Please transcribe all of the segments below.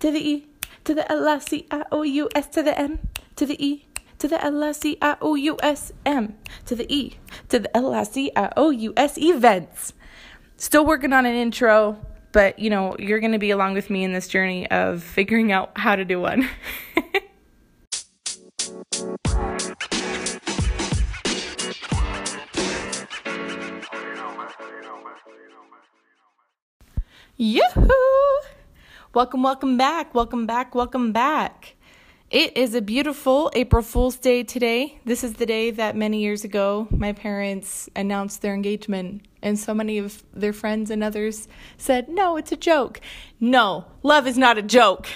to the E to the L I C I O U S to the M to the E to the L I C I O U S M to the E to the L I C I O U S events. Still working on an intro, but you know, you're going to be along with me in this journey of figuring out how to do one. Yoo-hoo! Welcome, welcome back, welcome back, welcome back. It is a beautiful April Fool's Day today. This is the day that many years ago my parents announced their engagement, and so many of their friends and others said, No, it's a joke. No, love is not a joke.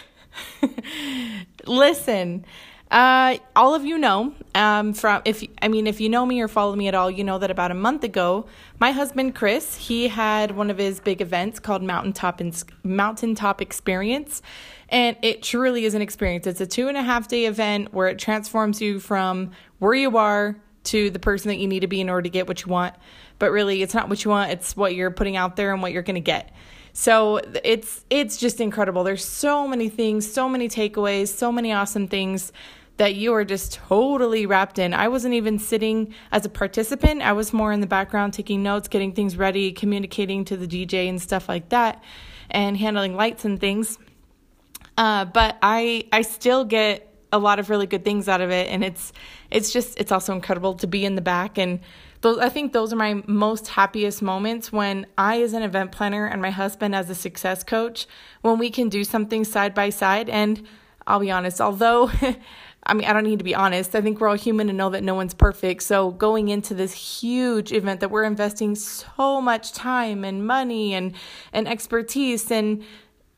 Listen, uh, all of you know, um, from if I mean, if you know me or follow me at all, you know that about a month ago, my husband Chris, he had one of his big events called Mountaintop Mountaintop Experience, and it truly is an experience. It's a two and a half day event where it transforms you from where you are to the person that you need to be in order to get what you want. But really, it's not what you want; it's what you're putting out there and what you're going to get. So it's it's just incredible. There's so many things, so many takeaways, so many awesome things that you are just totally wrapped in. I wasn't even sitting as a participant. I was more in the background taking notes, getting things ready, communicating to the DJ and stuff like that, and handling lights and things. Uh, but I I still get a lot of really good things out of it, and it's it's just it's also incredible to be in the back and. Those, I think those are my most happiest moments when I, as an event planner, and my husband, as a success coach, when we can do something side by side. And I'll be honest, although I mean, I don't need to be honest. I think we're all human and know that no one's perfect. So, going into this huge event that we're investing so much time and money and, and expertise and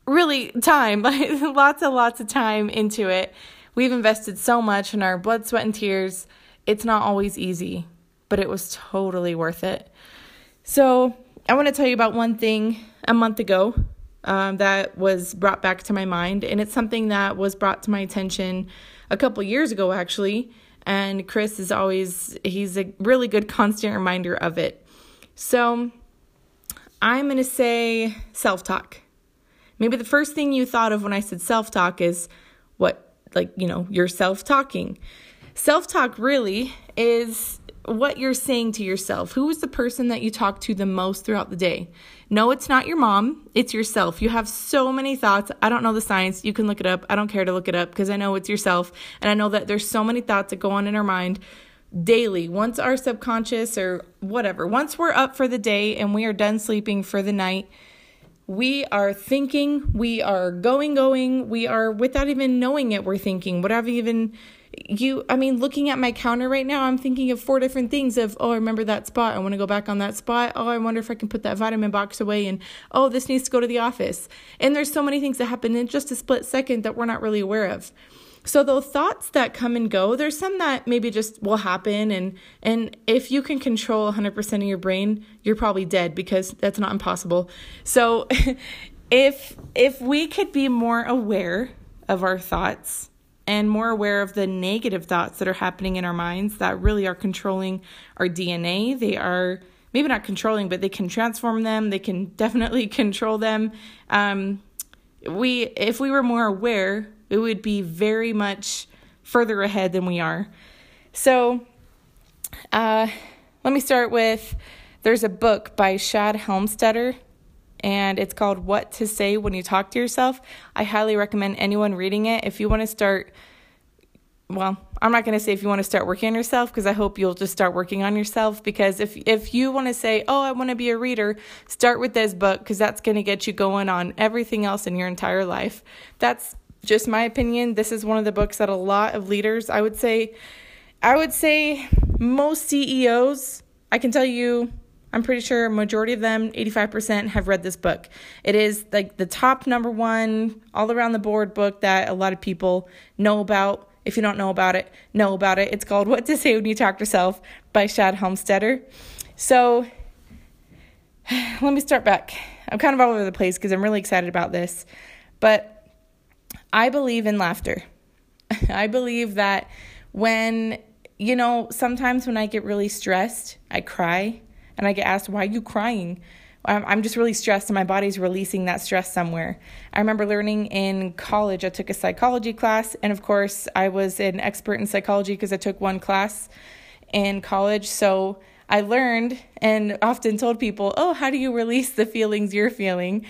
really time, lots and lots of time into it. We've invested so much in our blood, sweat, and tears. It's not always easy, but it was totally worth it. So, I want to tell you about one thing a month ago um, that was brought back to my mind, and it's something that was brought to my attention a couple years ago, actually. And Chris is always, he's a really good constant reminder of it. So I'm going to say self talk. Maybe the first thing you thought of when I said self talk is what, like, you know, you're self talking. Self talk really is what you're saying to yourself. Who is the person that you talk to the most throughout the day? No, it's not your mom, it's yourself. You have so many thoughts. I don't know the science. You can look it up. I don't care to look it up because I know it's yourself. And I know that there's so many thoughts that go on in our mind daily. Once our subconscious or whatever, once we're up for the day and we are done sleeping for the night, we are thinking, we are going, going, we are without even knowing it, we're thinking, without even you i mean looking at my counter right now i'm thinking of four different things of oh i remember that spot. I want to go back on that spot. Oh i wonder if i can put that vitamin box away and oh this needs to go to the office. And there's so many things that happen in just a split second that we're not really aware of. So those thoughts that come and go there's some that maybe just will happen and and if you can control 100% of your brain you're probably dead because that's not impossible. So if if we could be more aware of our thoughts and more aware of the negative thoughts that are happening in our minds that really are controlling our DNA. They are maybe not controlling, but they can transform them. They can definitely control them. Um, we, if we were more aware, it would be very much further ahead than we are. So, uh, let me start with there's a book by Shad Helmstetter and it's called What to Say When You Talk to Yourself. I highly recommend anyone reading it. If you want to start, well, I'm not going to say if you want to start working on yourself because I hope you'll just start working on yourself because if if you want to say, "Oh, I want to be a reader," start with this book because that's going to get you going on everything else in your entire life. That's just my opinion. This is one of the books that a lot of leaders, I would say I would say most CEOs, I can tell you I'm pretty sure majority of them, 85%, have read this book. It is like the top number one all around the board book that a lot of people know about. If you don't know about it, know about it. It's called What to Say When You Talk to Yourself by Shad Helmstetter. So let me start back. I'm kind of all over the place because I'm really excited about this. But I believe in laughter. I believe that when, you know, sometimes when I get really stressed, I cry and I get asked, Why are you crying? I'm just really stressed and my body's releasing that stress somewhere. I remember learning in college, I took a psychology class, and of course, I was an expert in psychology because I took one class in college. So I learned and often told people, Oh, how do you release the feelings you're feeling?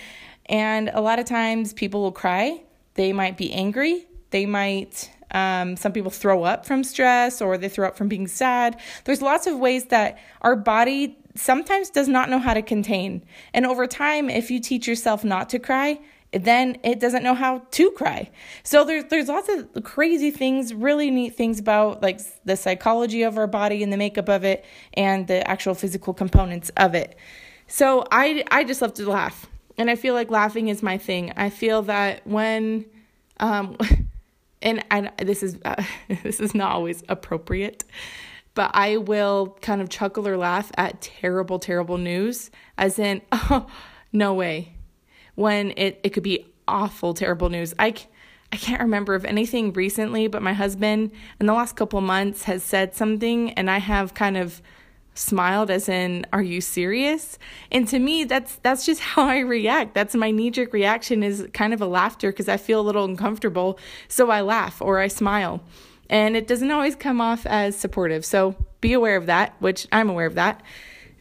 And a lot of times people will cry, they might be angry, they might um, some people throw up from stress or they throw up from being sad. There's lots of ways that our body sometimes does not know how to contain. And over time, if you teach yourself not to cry, then it doesn't know how to cry. So there's there's lots of crazy things, really neat things about like the psychology of our body and the makeup of it and the actual physical components of it. So I I just love to laugh. And I feel like laughing is my thing. I feel that when um and I, this is uh, this is not always appropriate but I will kind of chuckle or laugh at terrible, terrible news, as in, oh, no way. When it, it could be awful, terrible news. I, I can't remember of anything recently, but my husband in the last couple months has said something, and I have kind of smiled as in are you serious and to me that's that's just how i react that's my knee jerk reaction is kind of a laughter because i feel a little uncomfortable so i laugh or i smile and it doesn't always come off as supportive. So be aware of that, which I'm aware of that.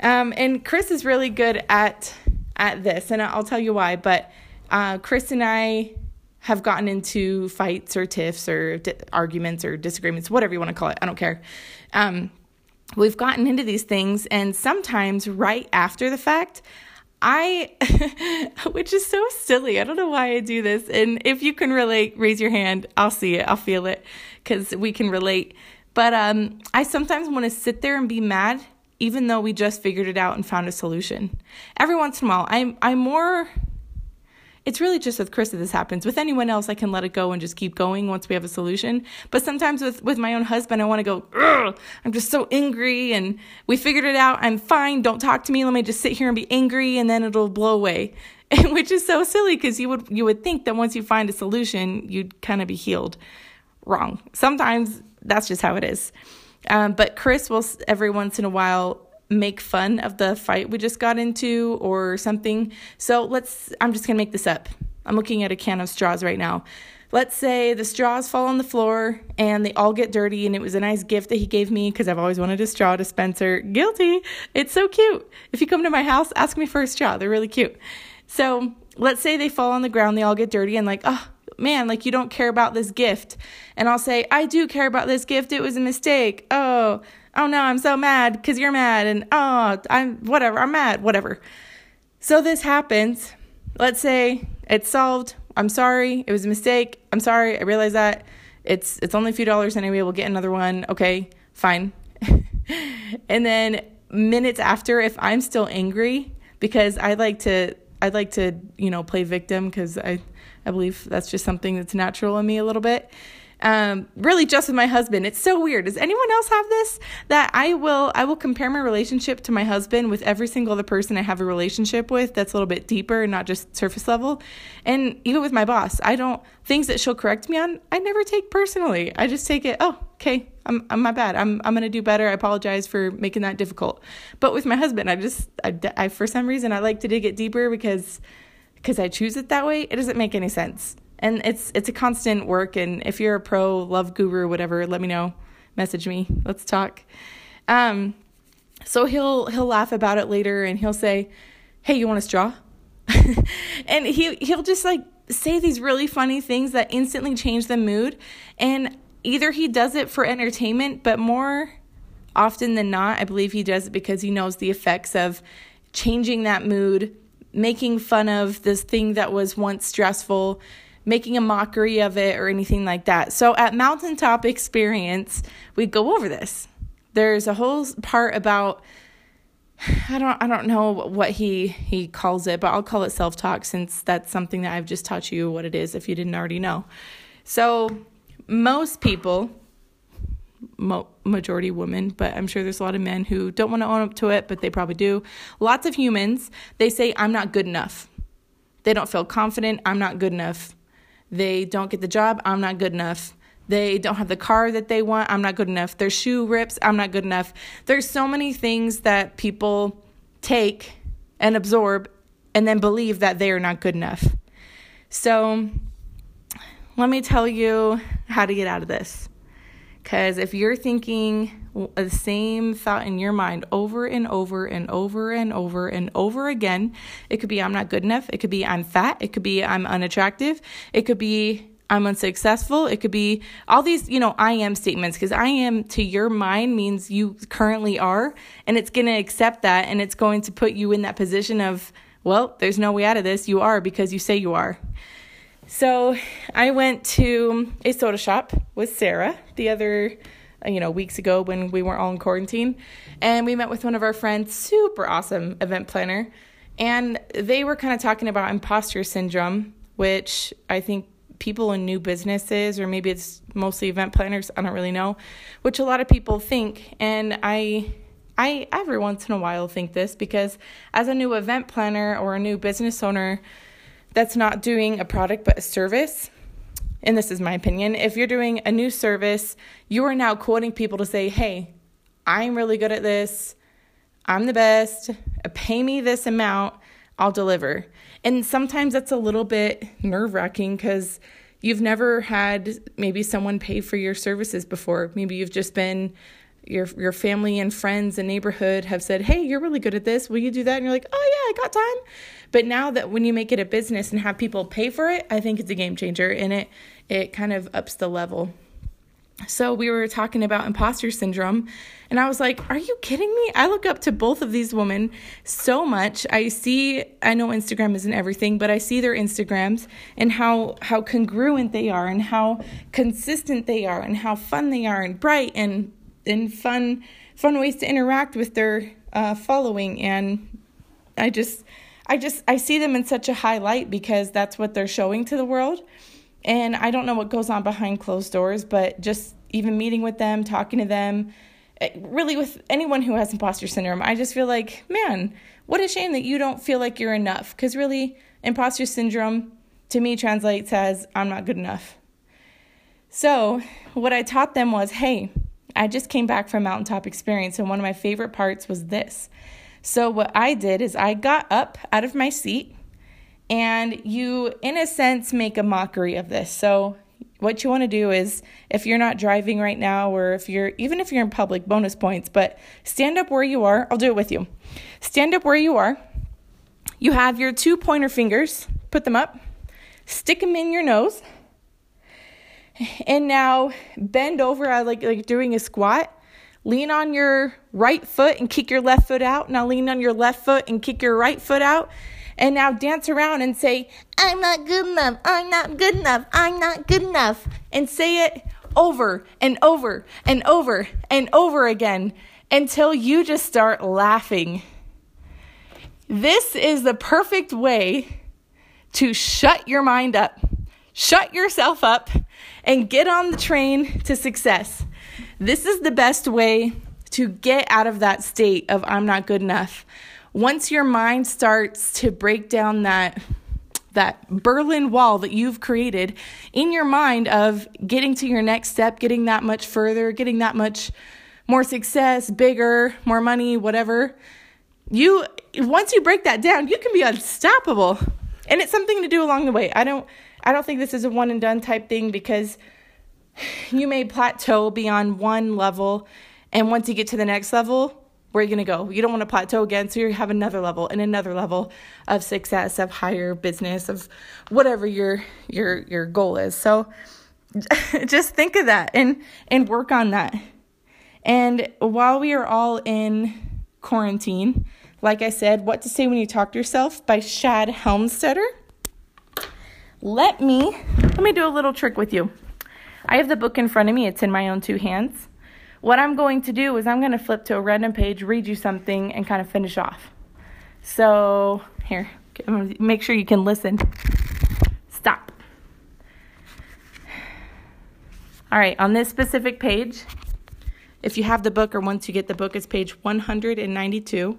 Um, and Chris is really good at at this, and I'll tell you why. But uh, Chris and I have gotten into fights or tiffs or di- arguments or disagreements, whatever you want to call it. I don't care. Um, we've gotten into these things, and sometimes right after the fact, I, which is so silly. I don't know why I do this. And if you can relate, raise your hand. I'll see it. I'll feel it because we can relate. But um, I sometimes want to sit there and be mad, even though we just figured it out and found a solution. Every once in a while, I'm I'm more. It's really just with Chris that this happens. With anyone else, I can let it go and just keep going once we have a solution. But sometimes with with my own husband, I want to go. I'm just so angry, and we figured it out. I'm fine. Don't talk to me. Let me just sit here and be angry, and then it'll blow away. Which is so silly because you would you would think that once you find a solution, you'd kind of be healed wrong. Sometimes that's just how it is. Um, but Chris will every once in a while make fun of the fight we just got into or something. So let's, I'm just to make this up. I'm looking at a can of straws right now. Let's say the straws fall on the floor and they all get dirty, and it was a nice gift that he gave me because I've always wanted a straw dispenser. Guilty. It's so cute. If you come to my house, ask me for a straw. They're really cute. So let's say they fall on the ground, they all get dirty, and like, oh, man, like you don't care about this gift. And I'll say, I do care about this gift. It was a mistake. Oh, oh no, I'm so mad because you're mad. And oh, I'm whatever, I'm mad, whatever. So this happens. Let's say it's solved. I'm sorry. It was a mistake. I'm sorry. I realize that. It's it's only a few dollars anyway. We'll get another one. Okay, fine. and then minutes after, if I'm still angry, because I like to I like to, you know, play victim because I I believe that's just something that's natural in me a little bit. Um, really just with my husband. It's so weird. Does anyone else have this? That I will I will compare my relationship to my husband with every single other person I have a relationship with that's a little bit deeper and not just surface level. And even with my boss, I don't things that she'll correct me on, I never take personally. I just take it, oh, okay, I'm, I'm my bad. I'm I'm gonna do better. I apologize for making that difficult. But with my husband, I just I, I for some reason I like to dig it deeper because because I choose it that way, it doesn't make any sense. And it's it's a constant work. And if you're a pro love guru, whatever, let me know. Message me. Let's talk. Um, so he'll he'll laugh about it later, and he'll say, "Hey, you want a straw?" and he he'll just like say these really funny things that instantly change the mood. And either he does it for entertainment, but more often than not, I believe he does it because he knows the effects of changing that mood making fun of this thing that was once stressful, making a mockery of it, or anything like that. So at Mountaintop Experience, we go over this. There's a whole part about I don't I don't know what he he calls it, but I'll call it self-talk since that's something that I've just taught you what it is if you didn't already know. So most people mo- majority women, but I'm sure there's a lot of men who don't want to own up to it, but they probably do. Lots of humans, they say, I'm not good enough. They don't feel confident, I'm not good enough. They don't get the job, I'm not good enough. They don't have the car that they want, I'm not good enough. Their shoe rips, I'm not good enough. There's so many things that people take and absorb and then believe that they are not good enough. So, let me tell you how to get out of this. Because if you're thinking the same thought in your mind over and over and over and over and over again, it could be I'm not good enough. It could be I'm fat. It could be I'm unattractive. It could be I'm unsuccessful. It could be all these, you know, I am statements because I am to your mind means you currently are. And it's going to accept that and it's going to put you in that position of, well, there's no way out of this. You are because you say you are. So I went to a soda shop with Sarah the other, you know, weeks ago when we weren't all in quarantine. And we met with one of our friends, super awesome event planner. And they were kind of talking about imposter syndrome, which I think people in new businesses, or maybe it's mostly event planners, I don't really know, which a lot of people think. And I I every once in a while think this because as a new event planner or a new business owner, that's not doing a product but a service, and this is my opinion, if you're doing a new service, you are now quoting people to say, hey, I'm really good at this, I'm the best, pay me this amount, I'll deliver. And sometimes that's a little bit nerve wracking because you've never had maybe someone pay for your services before. Maybe you've just been your your family and friends and neighborhood have said, "Hey, you're really good at this. Will you do that?" And you're like, "Oh yeah, I got time." But now that when you make it a business and have people pay for it, I think it's a game changer and it it kind of ups the level. So we were talking about imposter syndrome and I was like, "Are you kidding me? I look up to both of these women so much. I see I know Instagram isn't everything, but I see their Instagrams and how how congruent they are and how consistent they are and how fun they are and bright and and fun fun ways to interact with their uh, following and I just I just I see them in such a high light because that's what they're showing to the world. And I don't know what goes on behind closed doors, but just even meeting with them, talking to them, eh, really with anyone who has imposter syndrome, I just feel like, man, what a shame that you don't feel like you're enough. Because really, imposter syndrome to me translates as I'm not good enough. So, what I taught them was hey, I just came back from mountaintop experience, and one of my favorite parts was this. So, what I did is I got up out of my seat, and you, in a sense, make a mockery of this. So, what you want to do is if you're not driving right now, or if you're even if you're in public, bonus points, but stand up where you are. I'll do it with you. Stand up where you are. You have your two pointer fingers, put them up, stick them in your nose and now bend over like like doing a squat. Lean on your right foot and kick your left foot out. Now lean on your left foot and kick your right foot out. And now dance around and say, I'm not good enough. I'm not good enough. I'm not good enough. And say it over and over and over and over again until you just start laughing. This is the perfect way to shut your mind up. Shut yourself up and get on the train to success. This is the best way to get out of that state of I'm not good enough. Once your mind starts to break down that that Berlin wall that you've created in your mind of getting to your next step, getting that much further, getting that much more success, bigger, more money, whatever. You once you break that down, you can be unstoppable. And it's something to do along the way. I don't I don't think this is a one and done type thing because you may plateau beyond one level, and once you get to the next level, where are you going to go? You don't want to plateau again, so you have another level and another level of success, of higher business, of whatever your your your goal is. So just think of that and and work on that. And while we are all in quarantine, like I said, What to Say When You Talk to Yourself by Shad Helmstetter let me let me do a little trick with you. I have the book in front of me. It's in my own two hands. What I'm going to do is I'm going to flip to a random page, read you something and kind of finish off. So, here, make sure you can listen. Stop. All right, on this specific page, if you have the book or once you get the book, it's page 192.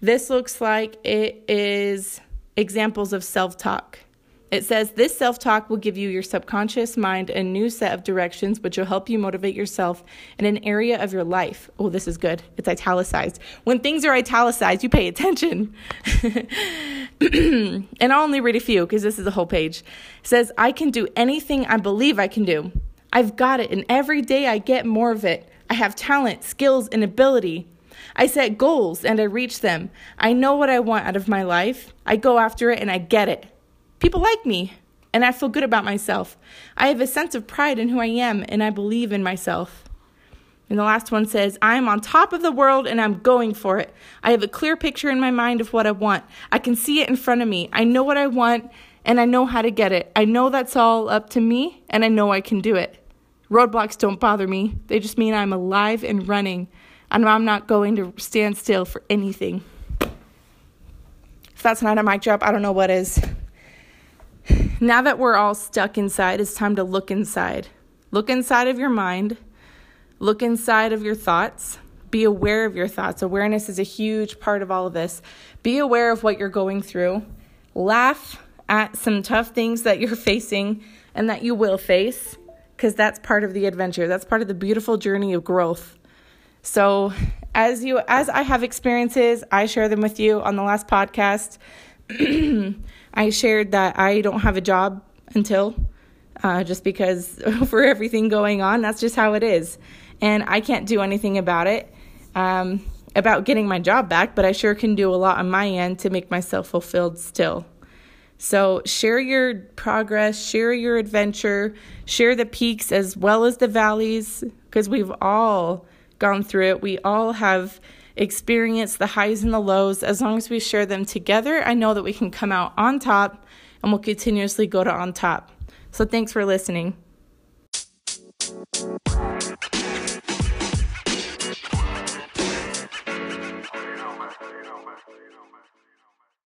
This looks like it is examples of self talk It says this self talk will give you your subconscious mind a new set of directions, which will help you motivate yourself in an area of your life. Oh, this is good. It's italicized. When things are italicized, you pay attention. and I'll only read a few because this is a whole page. It says, I can do anything I believe I can do. I've got it, and every day I get more of it. I have talent, skills, and ability. I set goals and I reach them. I know what I want out of my life. I go after it and I get it. People like me, and I feel good about myself. I have a sense of pride in who I am, and I believe in myself. And the last one says, I am on top of the world and I'm going for it. I have a clear picture in my mind of what I want. I can see it in front of me. I know what I want and I know how to get it. I know that's all up to me and I know I can do it. Roadblocks don't bother me, they just mean I'm alive and running, and I'm not going to stand still for anything. If that's not a mic drop, I don't know what is. Now that we're all stuck inside, it's time to look inside. Look inside of your mind, look inside of your thoughts. Be aware of your thoughts. Awareness is a huge part of all of this. Be aware of what you're going through. Laugh at some tough things that you're facing and that you will face because that's part of the adventure. That's part of the beautiful journey of growth. So, as you as I have experiences, I share them with you on the last podcast. I shared that I don't have a job until uh, just because for everything going on, that's just how it is. And I can't do anything about it, um, about getting my job back, but I sure can do a lot on my end to make myself fulfilled still. So, share your progress, share your adventure, share the peaks as well as the valleys, because we've all gone through it. We all have experience the highs and the lows. As long as we share them together, I know that we can come out on top and we'll continuously go to on top. So thanks for listening.